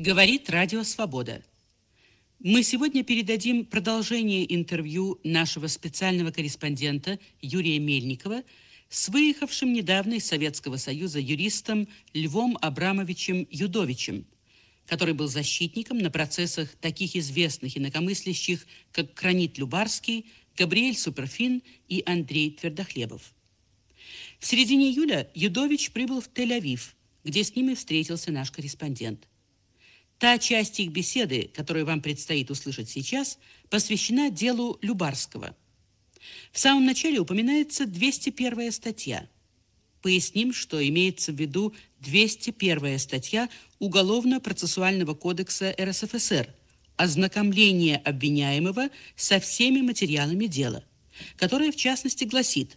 Говорит Радио Свобода. Мы сегодня передадим продолжение интервью нашего специального корреспондента Юрия Мельникова с выехавшим недавно из Советского Союза юристом Львом Абрамовичем Юдовичем, который был защитником на процессах таких известных инакомыслящих, как Кранит Любарский, Габриэль Суперфин и Андрей Твердохлебов. В середине июля Юдович прибыл в Тель-Авив, где с ними встретился наш корреспондент. Та часть их беседы, которую вам предстоит услышать сейчас, посвящена делу Любарского. В самом начале упоминается 201 статья. Поясним, что имеется в виду 201 статья Уголовно-процессуального кодекса РСФСР «Ознакомление обвиняемого со всеми материалами дела», которая, в частности, гласит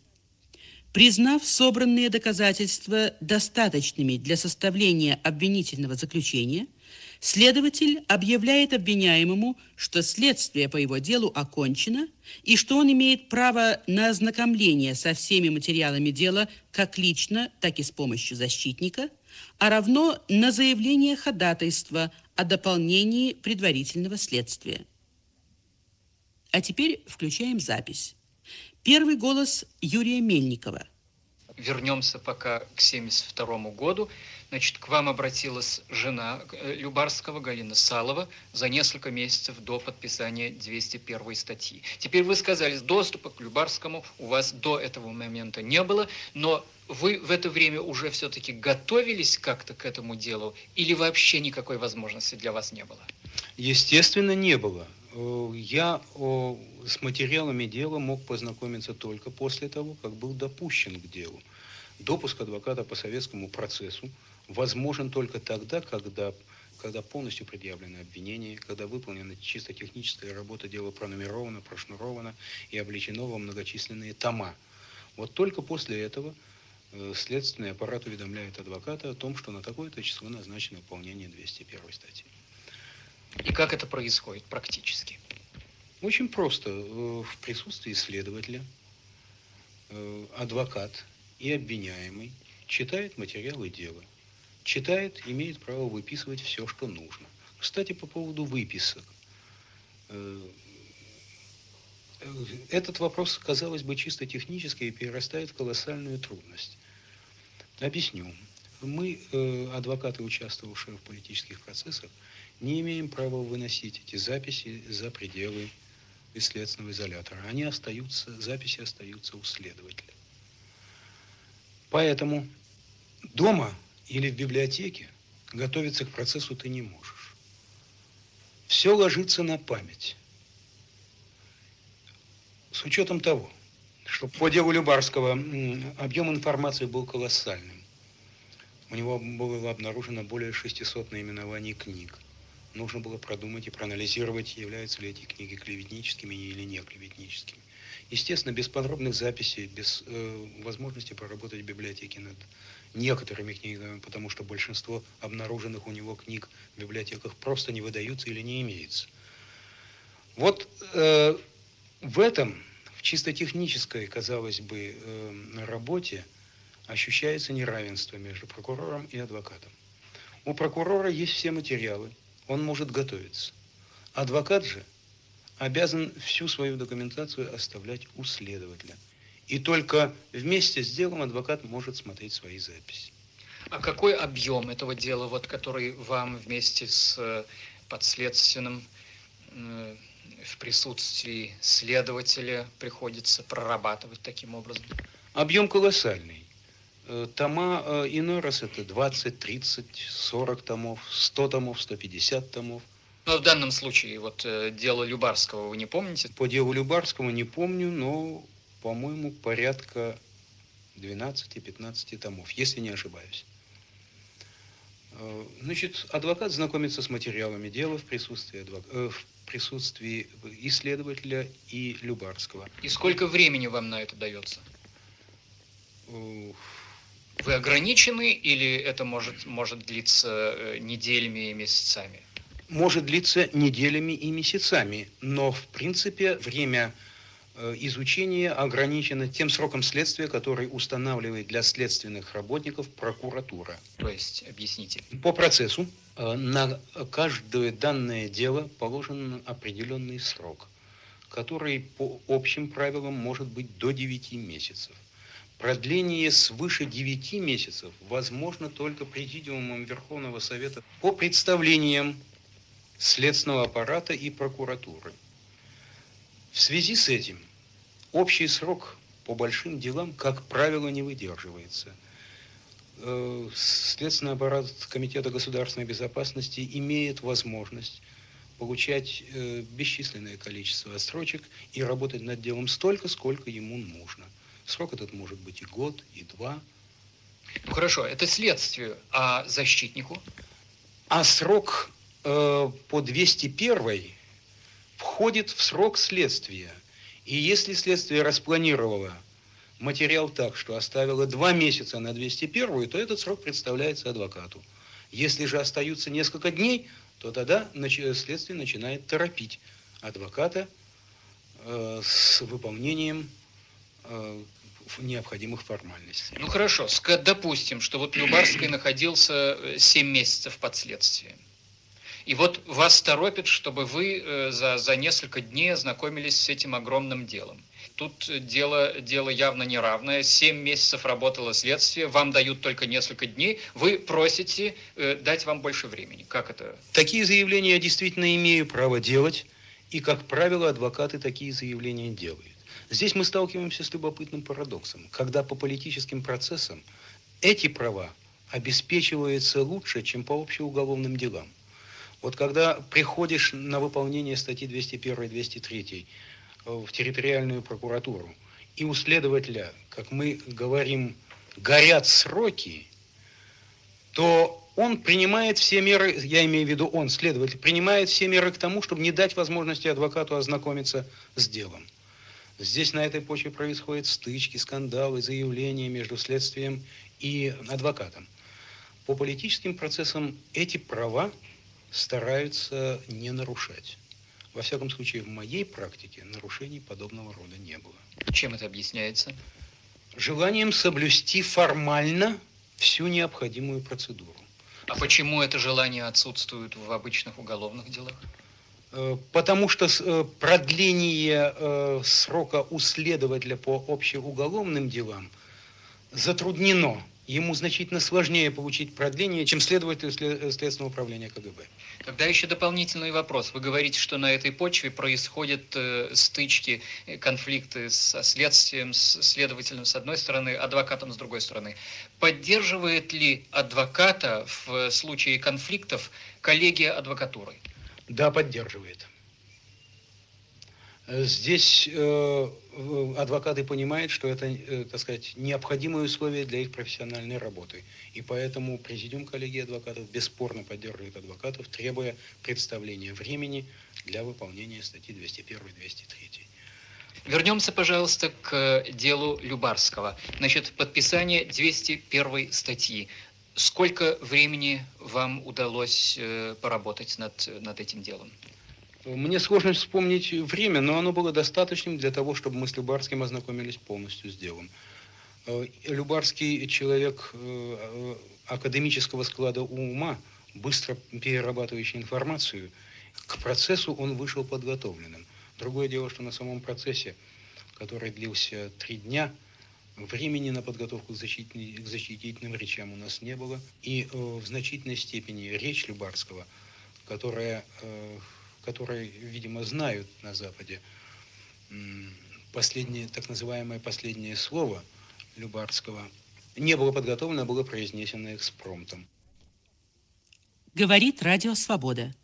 Признав собранные доказательства достаточными для составления обвинительного заключения – Следователь объявляет обвиняемому, что следствие по его делу окончено и что он имеет право на ознакомление со всеми материалами дела как лично, так и с помощью защитника, а равно на заявление ходатайства о дополнении предварительного следствия. А теперь включаем запись. Первый голос Юрия Мельникова. Вернемся пока к 1972 году. Значит, к вам обратилась жена э, Любарского, Галина Салова, за несколько месяцев до подписания 201 статьи. Теперь вы сказали, доступа к Любарскому у вас до этого момента не было, но вы в это время уже все-таки готовились как-то к этому делу или вообще никакой возможности для вас не было? Естественно, не было. Э, я с материалами дела мог познакомиться только после того, как был допущен к делу. Допуск адвоката по советскому процессу возможен только тогда, когда, когда полностью предъявлено обвинение, когда выполнена чисто техническая работа, дело пронумеровано, прошнуровано и обличено во многочисленные тома. Вот только после этого э, следственный аппарат уведомляет адвоката о том, что на такое-то число назначено выполнение 201 статьи. И как это происходит практически? Очень просто. Э, в присутствии следователя э, адвокат и обвиняемый читает материалы дела читает, имеет право выписывать все, что нужно. Кстати, по поводу выписок. Э, этот вопрос, казалось бы, чисто технический и перерастает в колоссальную трудность. Объясню. Мы, э, адвокаты, участвовавшие в политических процессах, не имеем права выносить эти записи за пределы следственного изолятора. Они остаются, записи остаются у следователя. Поэтому дома или в библиотеке готовиться к процессу ты не можешь. Все ложится на память. С учетом того, что по делу Любарского объем информации был колоссальным. У него было обнаружено более 600 наименований книг. Нужно было продумать и проанализировать, являются ли эти книги клеветническими или не клеветническими. Естественно, без подробных записей, без э, возможности поработать в библиотеке над некоторыми книгами, потому что большинство обнаруженных у него книг в библиотеках просто не выдаются или не имеется. Вот э, в этом, в чисто технической, казалось бы, э, работе ощущается неравенство между прокурором и адвокатом. У прокурора есть все материалы, он может готовиться. Адвокат же обязан всю свою документацию оставлять у следователя – и только вместе с делом адвокат может смотреть свои записи. А какой объем этого дела, вот, который вам вместе с э, подследственным э, в присутствии следователя приходится прорабатывать таким образом? Объем колоссальный. Э, тома иной раз это 20, 30, 40 томов, 100 томов, 150 томов. Но в данном случае, вот дело Любарского вы не помните? По делу Любарского не помню, но по-моему, порядка 12-15 томов, если не ошибаюсь. Э, значит, адвокат знакомится с материалами дела в присутствии, адвок... э, в присутствии исследователя и Любарского. И сколько времени вам на это дается? Вы ограничены или это может, может длиться э, неделями и месяцами? Может длиться неделями и месяцами, но в принципе время изучение ограничено тем сроком следствия, который устанавливает для следственных работников прокуратура. То есть, объясните. По процессу э, на каждое данное дело положен определенный срок, который по общим правилам может быть до 9 месяцев. Продление свыше 9 месяцев возможно только Президиумом Верховного Совета по представлениям следственного аппарата и прокуратуры. В связи с этим общий срок по большим делам, как правило, не выдерживается. Э, следственный аппарат Комитета государственной безопасности имеет возможность получать э, бесчисленное количество отсрочек и работать над делом столько, сколько ему нужно. Срок этот может быть и год, и два. Ну хорошо, это следствию, а защитнику? А срок э, по 201 входит в срок следствия. И если следствие распланировало материал так, что оставило два месяца на 201, то этот срок представляется адвокату. Если же остаются несколько дней, то тогда следствие начинает торопить адвоката э, с выполнением э, необходимых формальностей. Ну хорошо, допустим, что вот Любарский находился 7 э, месяцев под следствием. И вот вас торопит, чтобы вы э, за, за несколько дней ознакомились с этим огромным делом. Тут дело, дело явно неравное. Семь месяцев работало следствие, вам дают только несколько дней, вы просите э, дать вам больше времени. Как это? Такие заявления я действительно имею право делать, и, как правило, адвокаты такие заявления делают. Здесь мы сталкиваемся с любопытным парадоксом, когда по политическим процессам эти права обеспечиваются лучше, чем по общеуголовным делам. Вот когда приходишь на выполнение статьи 201 и 203 в территориальную прокуратуру, и у следователя, как мы говорим, горят сроки, то он принимает все меры, я имею в виду он, следователь, принимает все меры к тому, чтобы не дать возможности адвокату ознакомиться с делом. Здесь на этой почве происходят стычки, скандалы, заявления между следствием и адвокатом. По политическим процессам эти права стараются не нарушать. Во всяком случае, в моей практике нарушений подобного рода не было. Чем это объясняется? Желанием соблюсти формально всю необходимую процедуру. А почему это желание отсутствует в обычных уголовных делах? Э, потому что э, продление э, срока у следователя по общеуголовным делам затруднено ему значительно сложнее получить продление, чем следователю Следственного управления КГБ. Тогда еще дополнительный вопрос. Вы говорите, что на этой почве происходят э, стычки, э, конфликты со следствием, с следователем с одной стороны, адвокатом с другой стороны. Поддерживает ли адвоката в случае конфликтов коллегия адвокатуры? Да, поддерживает. Здесь э, адвокаты понимают, что это, э, так сказать, необходимые условия для их профессиональной работы. И поэтому президиум коллегии адвокатов бесспорно поддерживает адвокатов, требуя представления времени для выполнения статьи 201 и 203. Вернемся, пожалуйста, к делу Любарского. Значит, подписание 201 статьи. Сколько времени вам удалось э, поработать над, над этим делом? Мне сложно вспомнить время, но оно было достаточным для того, чтобы мы с Любарским ознакомились полностью с делом. Э, Любарский человек э, академического склада ума, быстро перерабатывающий информацию. К процессу он вышел подготовленным. Другое дело, что на самом процессе, который длился три дня, времени на подготовку к, защитительным, к защитительным речам у нас не было. И э, в значительной степени речь Любарского, которая которые, видимо, знают на Западе последнее, так называемое последнее слово Любарского, не было подготовлено, а было произнесено экспромтом. Говорит Радио Свобода.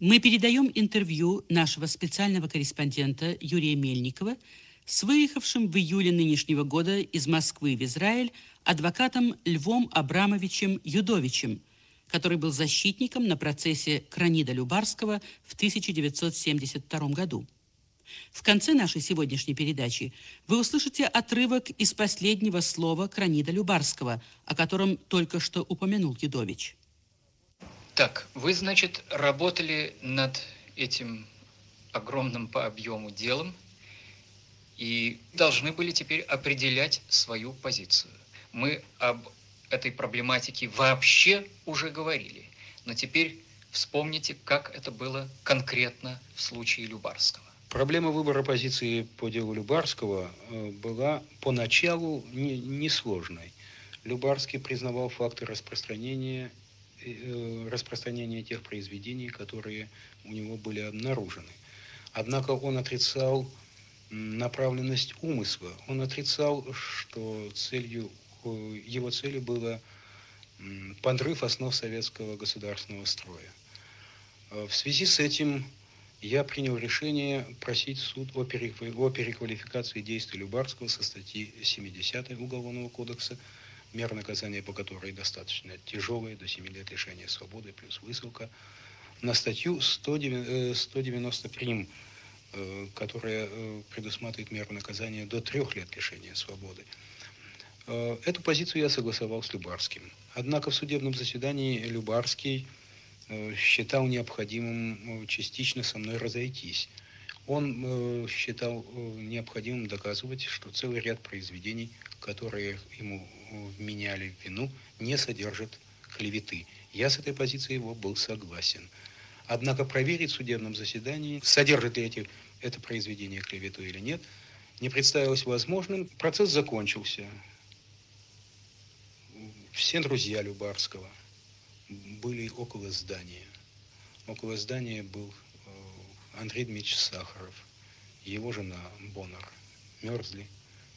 Мы передаем интервью нашего специального корреспондента Юрия Мельникова с выехавшим в июле нынешнего года из Москвы в Израиль адвокатом Львом Абрамовичем Юдовичем – который был защитником на процессе Кранида Любарского в 1972 году. В конце нашей сегодняшней передачи вы услышите отрывок из последнего слова Кранида Любарского, о котором только что упомянул Юдович. Так, вы, значит, работали над этим огромным по объему делом и должны были теперь определять свою позицию. Мы об этой проблематике вообще уже говорили, но теперь вспомните, как это было конкретно в случае Любарского. Проблема выбора позиции по делу Любарского э, была поначалу несложной. Любарский признавал факты распространения, э, распространения тех произведений, которые у него были обнаружены. Однако он отрицал направленность умысла. Он отрицал, что целью, э, его целью было подрыв основ советского государственного строя. В связи с этим я принял решение просить суд о, переквалификации действий Любарского со статьи 70 Уголовного кодекса, мера наказания по которой достаточно тяжелая, до 7 лет лишения свободы плюс высылка, на статью 193, э, которая э, предусматривает меру наказания до 3 лет лишения свободы. Э, эту позицию я согласовал с Любарским. Однако в судебном заседании Любарский Э, считал необходимым э, частично со мной разойтись. Он считал необходимым доказывать, что целый ряд произведений, которые ему вменяли в вину, не содержат клеветы. Я с этой позицией его был согласен. Однако проверить в судебном заседании, содержит ли эти, это произведение клевету или нет, не представилось возможным. Процесс закончился. Все друзья Любарского – были около здания. Около здания был э, Андрей Дмитриевич Сахаров, его жена Бонар. Мерзли,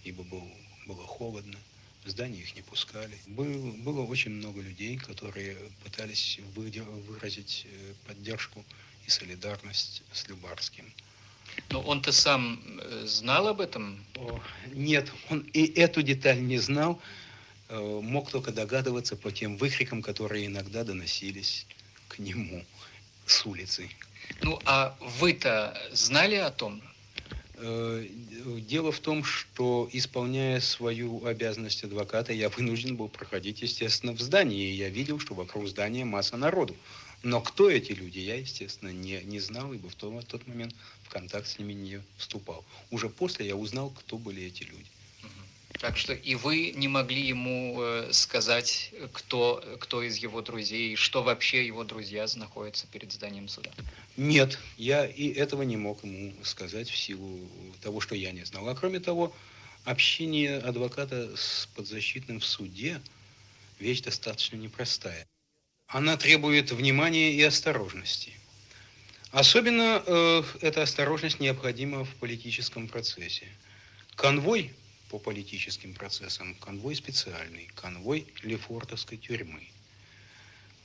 ибо был, было холодно, в здание их не пускали. Был, было очень много людей, которые пытались выразить э, поддержку и солидарность с Любарским. Но он-то сам э, знал об этом? О, нет, он и эту деталь не знал. Э, мог только догадываться по тем выкрикам, которые иногда доносились к нему с улицы. Ну, а вы-то знали о том? Э, дело в том, что, исполняя свою обязанность адвоката, я вынужден был проходить, естественно, в здании. И я видел, что вокруг здания масса народу. Но кто эти люди, я, естественно, не, не знал, ибо в тот, в тот момент в контакт с ними не вступал. Уже после я узнал, кто были эти люди. Так что и вы не могли ему э, сказать, кто, кто из его друзей, что вообще его друзья находятся перед зданием суда? Нет, я и этого не мог ему сказать в силу того, что я не знал. А кроме того, общение адвоката с подзащитным в суде – вещь достаточно непростая. Она требует внимания и осторожности. Особенно э, эта осторожность необходима в политическом процессе. Конвой по политическим процессам, конвой специальный, конвой Лефортовской тюрьмы.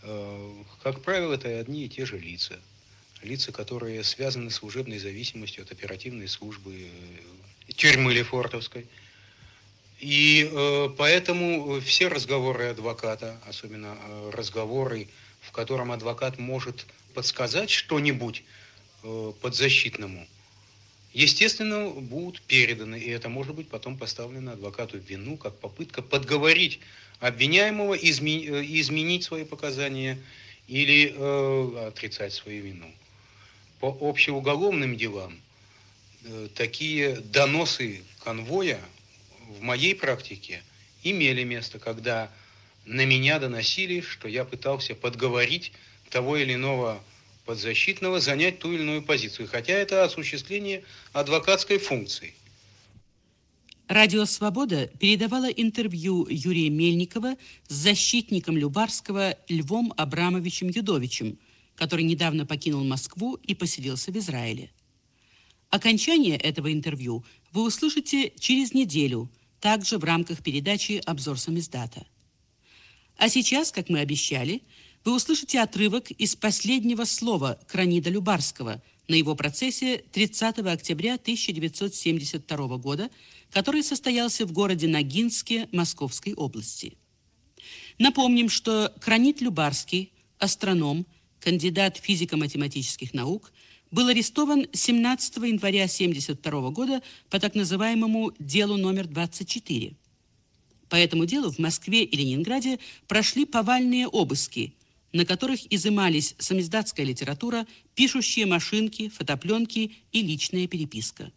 Э, как правило, это одни и те же лица. Лица, которые связаны с служебной зависимостью от оперативной службы э, тюрьмы Лефортовской. И э, поэтому все разговоры адвоката, особенно разговоры, в котором адвокат может подсказать что-нибудь подзащитному, естественно, будут переданы, и это может быть потом поставлено адвокату в вину, как попытка подговорить обвиняемого э, изменить свои показания или э, отрицать свою вину. По общеуголовным делам э, такие доносы конвоя в моей практике имели место, когда на меня доносили, что я пытался подговорить того или иного подзащитного занять ту или иную позицию, хотя это осуществление адвокатской функции. Радио «Свобода» передавала интервью Юрия Мельникова с защитником Любарского Львом Абрамовичем Юдовичем, который недавно покинул Москву и поселился в Израиле. Окончание этого интервью вы услышите через неделю, также в рамках передачи «Обзор самиздата». А сейчас, как мы обещали, вы услышите отрывок из последнего слова Кранида Любарского на его процессе 30 октября 1972 года, который состоялся в городе Ногинске Московской области. Напомним, что Кранит Любарский, астроном, кандидат физико-математических наук, был арестован 17 января 1972 года по так называемому делу номер 24. По этому делу в Москве и Ленинграде прошли повальные обыски – на которых изымались самиздатская литература, пишущие машинки, фотопленки и личная переписка.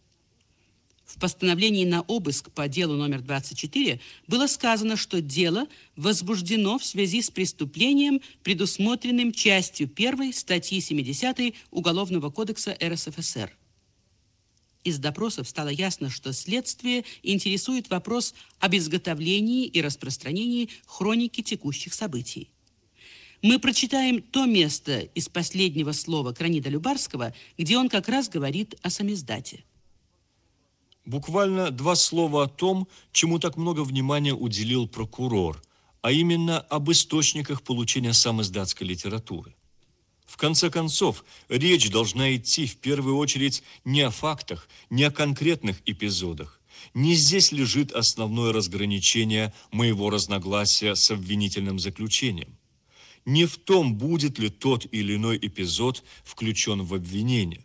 В постановлении на обыск по делу номер 24 было сказано, что дело возбуждено в связи с преступлением, предусмотренным частью 1 статьи 70 Уголовного кодекса РСФСР. Из допросов стало ясно, что следствие интересует вопрос об изготовлении и распространении хроники текущих событий. Мы прочитаем то место из последнего слова Кранида Любарского, где он как раз говорит о самиздате. Буквально два слова о том, чему так много внимания уделил прокурор, а именно об источниках получения самоиздатской литературы. В конце концов, речь должна идти в первую очередь не о фактах, не о конкретных эпизодах. Не здесь лежит основное разграничение моего разногласия с обвинительным заключением. Не в том, будет ли тот или иной эпизод включен в обвинение.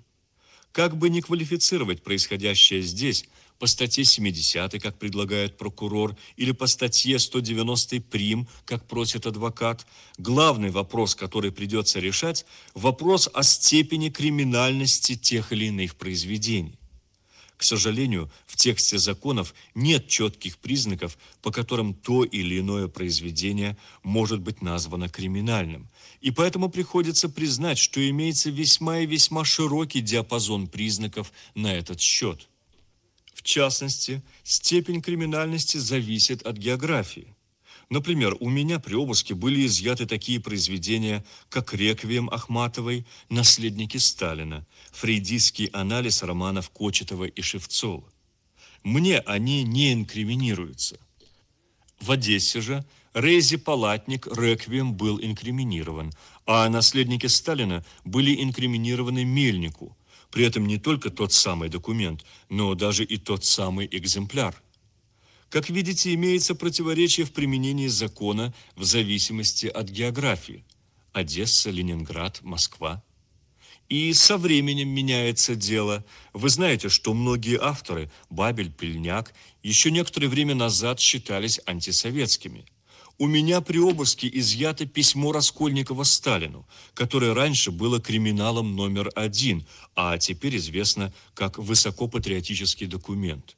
Как бы ни квалифицировать происходящее здесь, по статье 70, как предлагает прокурор, или по статье 190 прим, как просит адвокат, главный вопрос, который придется решать, вопрос о степени криминальности тех или иных произведений. К сожалению, в тексте законов нет четких признаков, по которым то или иное произведение может быть названо криминальным. И поэтому приходится признать, что имеется весьма и весьма широкий диапазон признаков на этот счет. В частности, степень криминальности зависит от географии. Например, у меня при обыске были изъяты такие произведения, как «Реквием» Ахматовой, «Наследники Сталина», фрейдистский анализ романов Кочетова и Шевцова. Мне они не инкриминируются. В Одессе же Рейзи Палатник «Реквием» был инкриминирован, а «Наследники Сталина» были инкриминированы Мельнику. При этом не только тот самый документ, но даже и тот самый экземпляр. Как видите, имеется противоречие в применении закона в зависимости от географии. Одесса, Ленинград, Москва. И со временем меняется дело. Вы знаете, что многие авторы, Бабель, Пельняк, еще некоторое время назад считались антисоветскими. У меня при обыске изъято письмо Раскольникова Сталину, которое раньше было криминалом номер один, а теперь известно как высокопатриотический документ.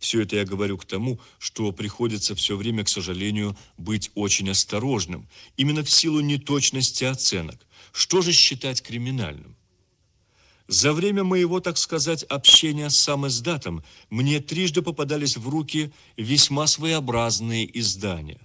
Все это я говорю к тому, что приходится все время, к сожалению, быть очень осторожным, именно в силу неточности оценок. Что же считать криминальным? За время моего, так сказать, общения с сам издатом мне трижды попадались в руки весьма своеобразные издания.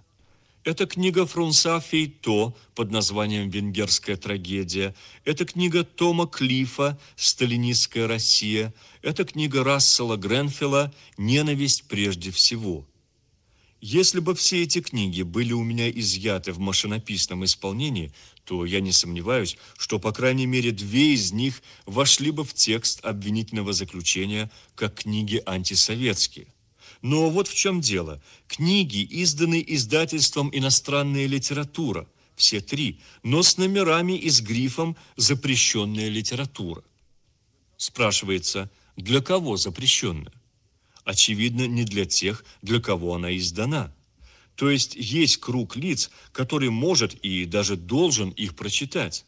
Это книга Фрунса Фейто под названием «Венгерская трагедия». Это книга Тома Клифа «Сталинистская Россия». Это книга Рассела Гренфилла «Ненависть прежде всего». Если бы все эти книги были у меня изъяты в машинописном исполнении, то я не сомневаюсь, что по крайней мере две из них вошли бы в текст обвинительного заключения как книги антисоветские. Но вот в чем дело. Книги изданы издательством «Иностранная литература», все три, но с номерами и с грифом «Запрещенная литература». Спрашивается, для кого запрещенная? Очевидно, не для тех, для кого она издана. То есть есть круг лиц, который может и даже должен их прочитать.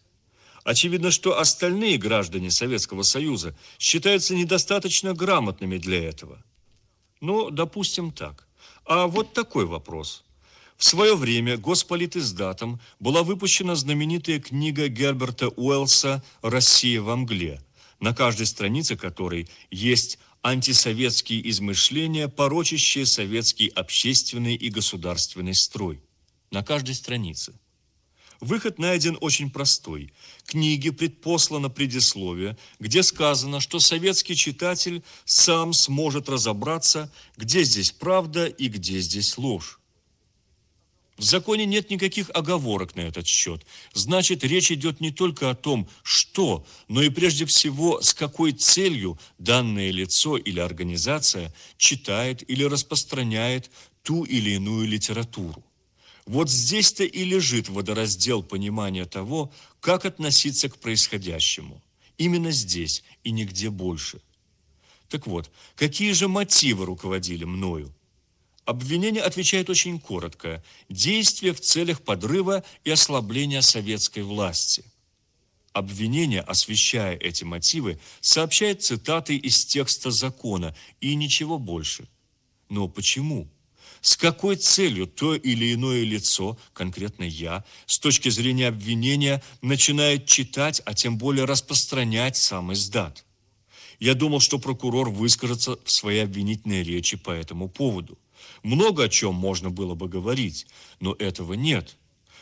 Очевидно, что остальные граждане Советского Союза считаются недостаточно грамотными для этого. Ну, допустим так. А вот такой вопрос. В свое время Госполитиздатом была выпущена знаменитая книга Герберта Уэллса «Россия в мгле», на каждой странице которой есть антисоветские измышления, порочащие советский общественный и государственный строй. На каждой странице – Выход найден очень простой. Книге предпослано предисловие, где сказано, что советский читатель сам сможет разобраться, где здесь правда и где здесь ложь. В законе нет никаких оговорок на этот счет. Значит, речь идет не только о том, что, но и прежде всего, с какой целью данное лицо или организация читает или распространяет ту или иную литературу. Вот здесь-то и лежит водораздел понимания того, как относиться к происходящему. Именно здесь и нигде больше. Так вот, какие же мотивы руководили мною? Обвинение отвечает очень коротко. Действие в целях подрыва и ослабления советской власти. Обвинение, освещая эти мотивы, сообщает цитаты из текста закона и ничего больше. Но почему? С какой целью то или иное лицо, конкретно я, с точки зрения обвинения, начинает читать, а тем более распространять сам издат? Я думал, что прокурор выскажется в своей обвинительной речи по этому поводу. Много о чем можно было бы говорить, но этого нет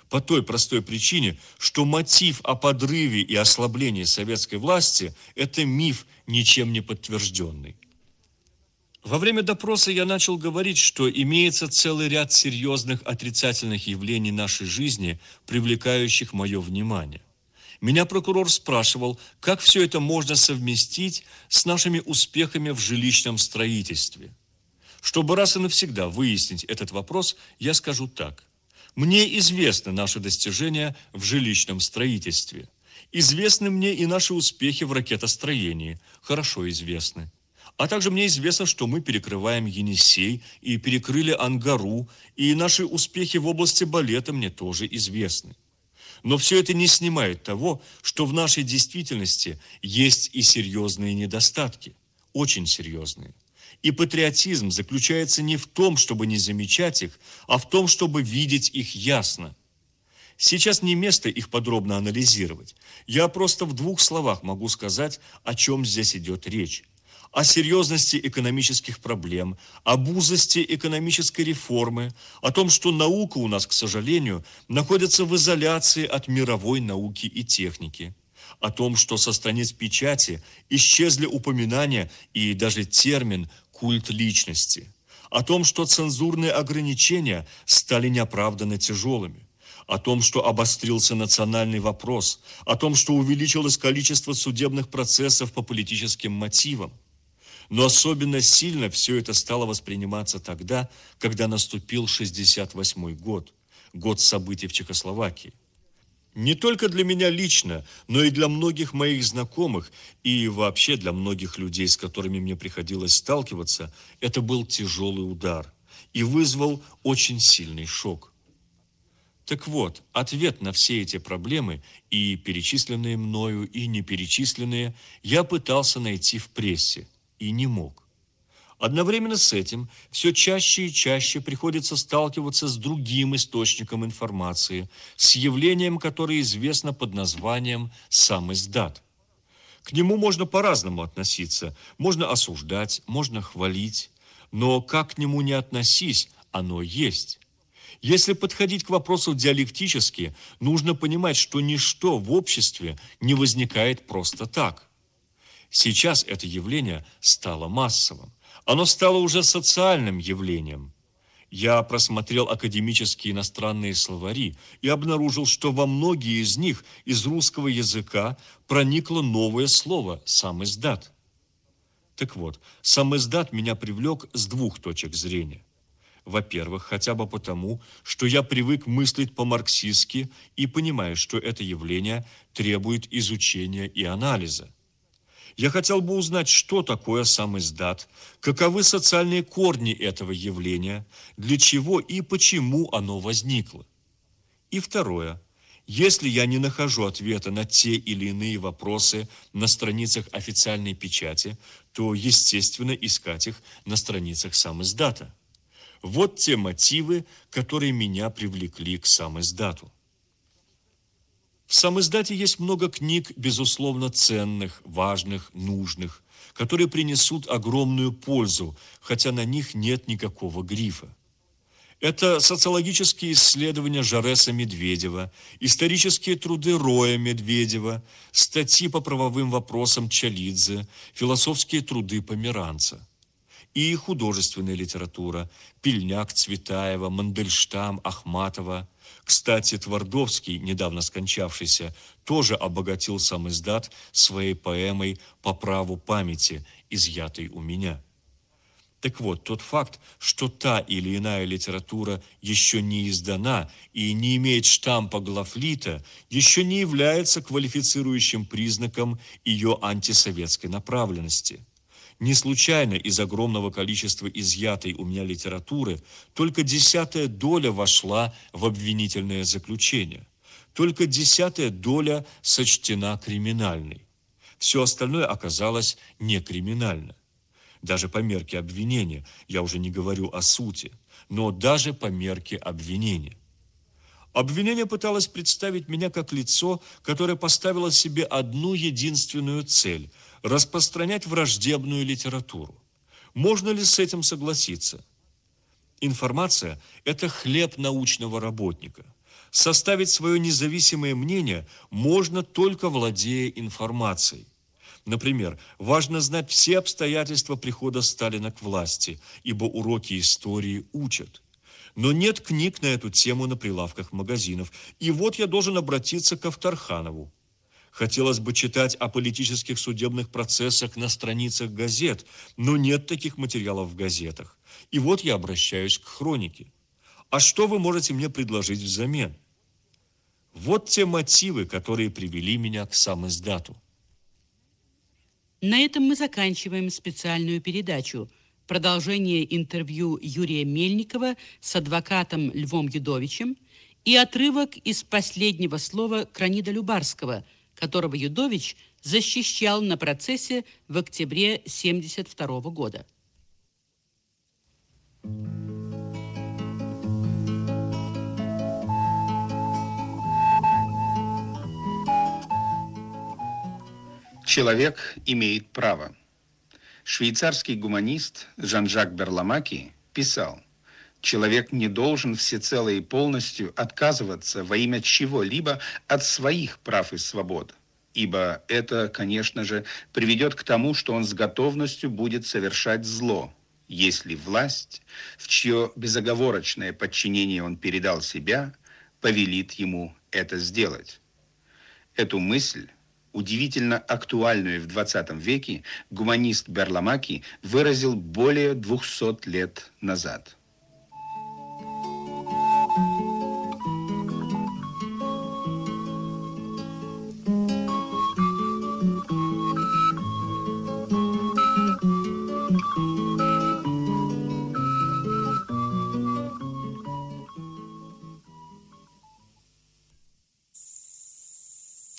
по той простой причине, что мотив о подрыве и ослаблении советской власти – это миф, ничем не подтвержденный. Во время допроса я начал говорить, что имеется целый ряд серьезных отрицательных явлений нашей жизни, привлекающих мое внимание. Меня прокурор спрашивал, как все это можно совместить с нашими успехами в жилищном строительстве. Чтобы раз и навсегда выяснить этот вопрос, я скажу так – мне известны наши достижения в жилищном строительстве. Известны мне и наши успехи в ракетостроении, хорошо известны. А также мне известно, что мы перекрываем Енисей и перекрыли Ангару, и наши успехи в области балета мне тоже известны. Но все это не снимает того, что в нашей действительности есть и серьезные недостатки, очень серьезные. И патриотизм заключается не в том, чтобы не замечать их, а в том, чтобы видеть их ясно. Сейчас не место их подробно анализировать. Я просто в двух словах могу сказать, о чем здесь идет речь. О серьезности экономических проблем, об узости экономической реформы, о том, что наука у нас, к сожалению, находится в изоляции от мировой науки и техники о том, что со страниц печати исчезли упоминания и даже термин культ личности, о том, что цензурные ограничения стали неоправданно тяжелыми, о том, что обострился национальный вопрос, о том, что увеличилось количество судебных процессов по политическим мотивам. Но особенно сильно все это стало восприниматься тогда, когда наступил 68 год, год событий в Чехословакии. Не только для меня лично, но и для многих моих знакомых и вообще для многих людей, с которыми мне приходилось сталкиваться, это был тяжелый удар и вызвал очень сильный шок. Так вот, ответ на все эти проблемы, и перечисленные мною, и не перечисленные, я пытался найти в прессе и не мог. Одновременно с этим все чаще и чаще приходится сталкиваться с другим источником информации, с явлением, которое известно под названием «сам издат». К нему можно по-разному относиться, можно осуждать, можно хвалить, но как к нему не относись, оно есть. Если подходить к вопросу диалектически, нужно понимать, что ничто в обществе не возникает просто так. Сейчас это явление стало массовым. Оно стало уже социальным явлением. Я просмотрел академические иностранные словари и обнаружил, что во многие из них из русского языка проникло новое слово «сам издат». Так вот, сам издат меня привлек с двух точек зрения. Во-первых, хотя бы потому, что я привык мыслить по-марксистски и понимаю, что это явление требует изучения и анализа. Я хотел бы узнать, что такое сам издат, каковы социальные корни этого явления, для чего и почему оно возникло. И второе. Если я не нахожу ответа на те или иные вопросы на страницах официальной печати, то, естественно, искать их на страницах сам издата. Вот те мотивы, которые меня привлекли к сам издату. В самоиздате есть много книг, безусловно, ценных, важных, нужных, которые принесут огромную пользу, хотя на них нет никакого грифа. Это социологические исследования Жареса Медведева, исторические труды Роя Медведева, статьи по правовым вопросам Чалидзе, философские труды Померанца. И художественная литература – Пельняк, Цветаева, Мандельштам, Ахматова – кстати, Твардовский, недавно скончавшийся, тоже обогатил сам издат своей поэмой «По праву памяти», изъятой у меня. Так вот, тот факт, что та или иная литература еще не издана и не имеет штампа глафлита, еще не является квалифицирующим признаком ее антисоветской направленности – не случайно из огромного количества изъятой у меня литературы только десятая доля вошла в обвинительное заключение. только десятая доля сочтена криминальной. Все остальное оказалось некриминально. Даже по мерке обвинения, я уже не говорю о сути, но даже по мерке обвинения. Обвинение пыталось представить меня как лицо, которое поставило себе одну единственную цель – распространять враждебную литературу. Можно ли с этим согласиться? Информация – это хлеб научного работника. Составить свое независимое мнение можно только владея информацией. Например, важно знать все обстоятельства прихода Сталина к власти, ибо уроки истории учат. Но нет книг на эту тему на прилавках магазинов. И вот я должен обратиться к Авторханову. Хотелось бы читать о политических судебных процессах на страницах газет, но нет таких материалов в газетах. И вот я обращаюсь к хронике. А что вы можете мне предложить взамен? Вот те мотивы, которые привели меня к сам издату. На этом мы заканчиваем специальную передачу. Продолжение интервью Юрия Мельникова с адвокатом Львом Юдовичем и отрывок из последнего слова Кранида Любарского, которого Юдович защищал на процессе в октябре 1972 года. Человек имеет право. Швейцарский гуманист Жан-Жак Берламаки писал, человек не должен всецело и полностью отказываться во имя чего-либо от своих прав и свобод, ибо это, конечно же, приведет к тому, что он с готовностью будет совершать зло, если власть, в чье безоговорочное подчинение он передал себя, повелит ему это сделать. Эту мысль удивительно актуальную в 20 веке, гуманист Берламаки выразил более 200 лет назад. Thank you.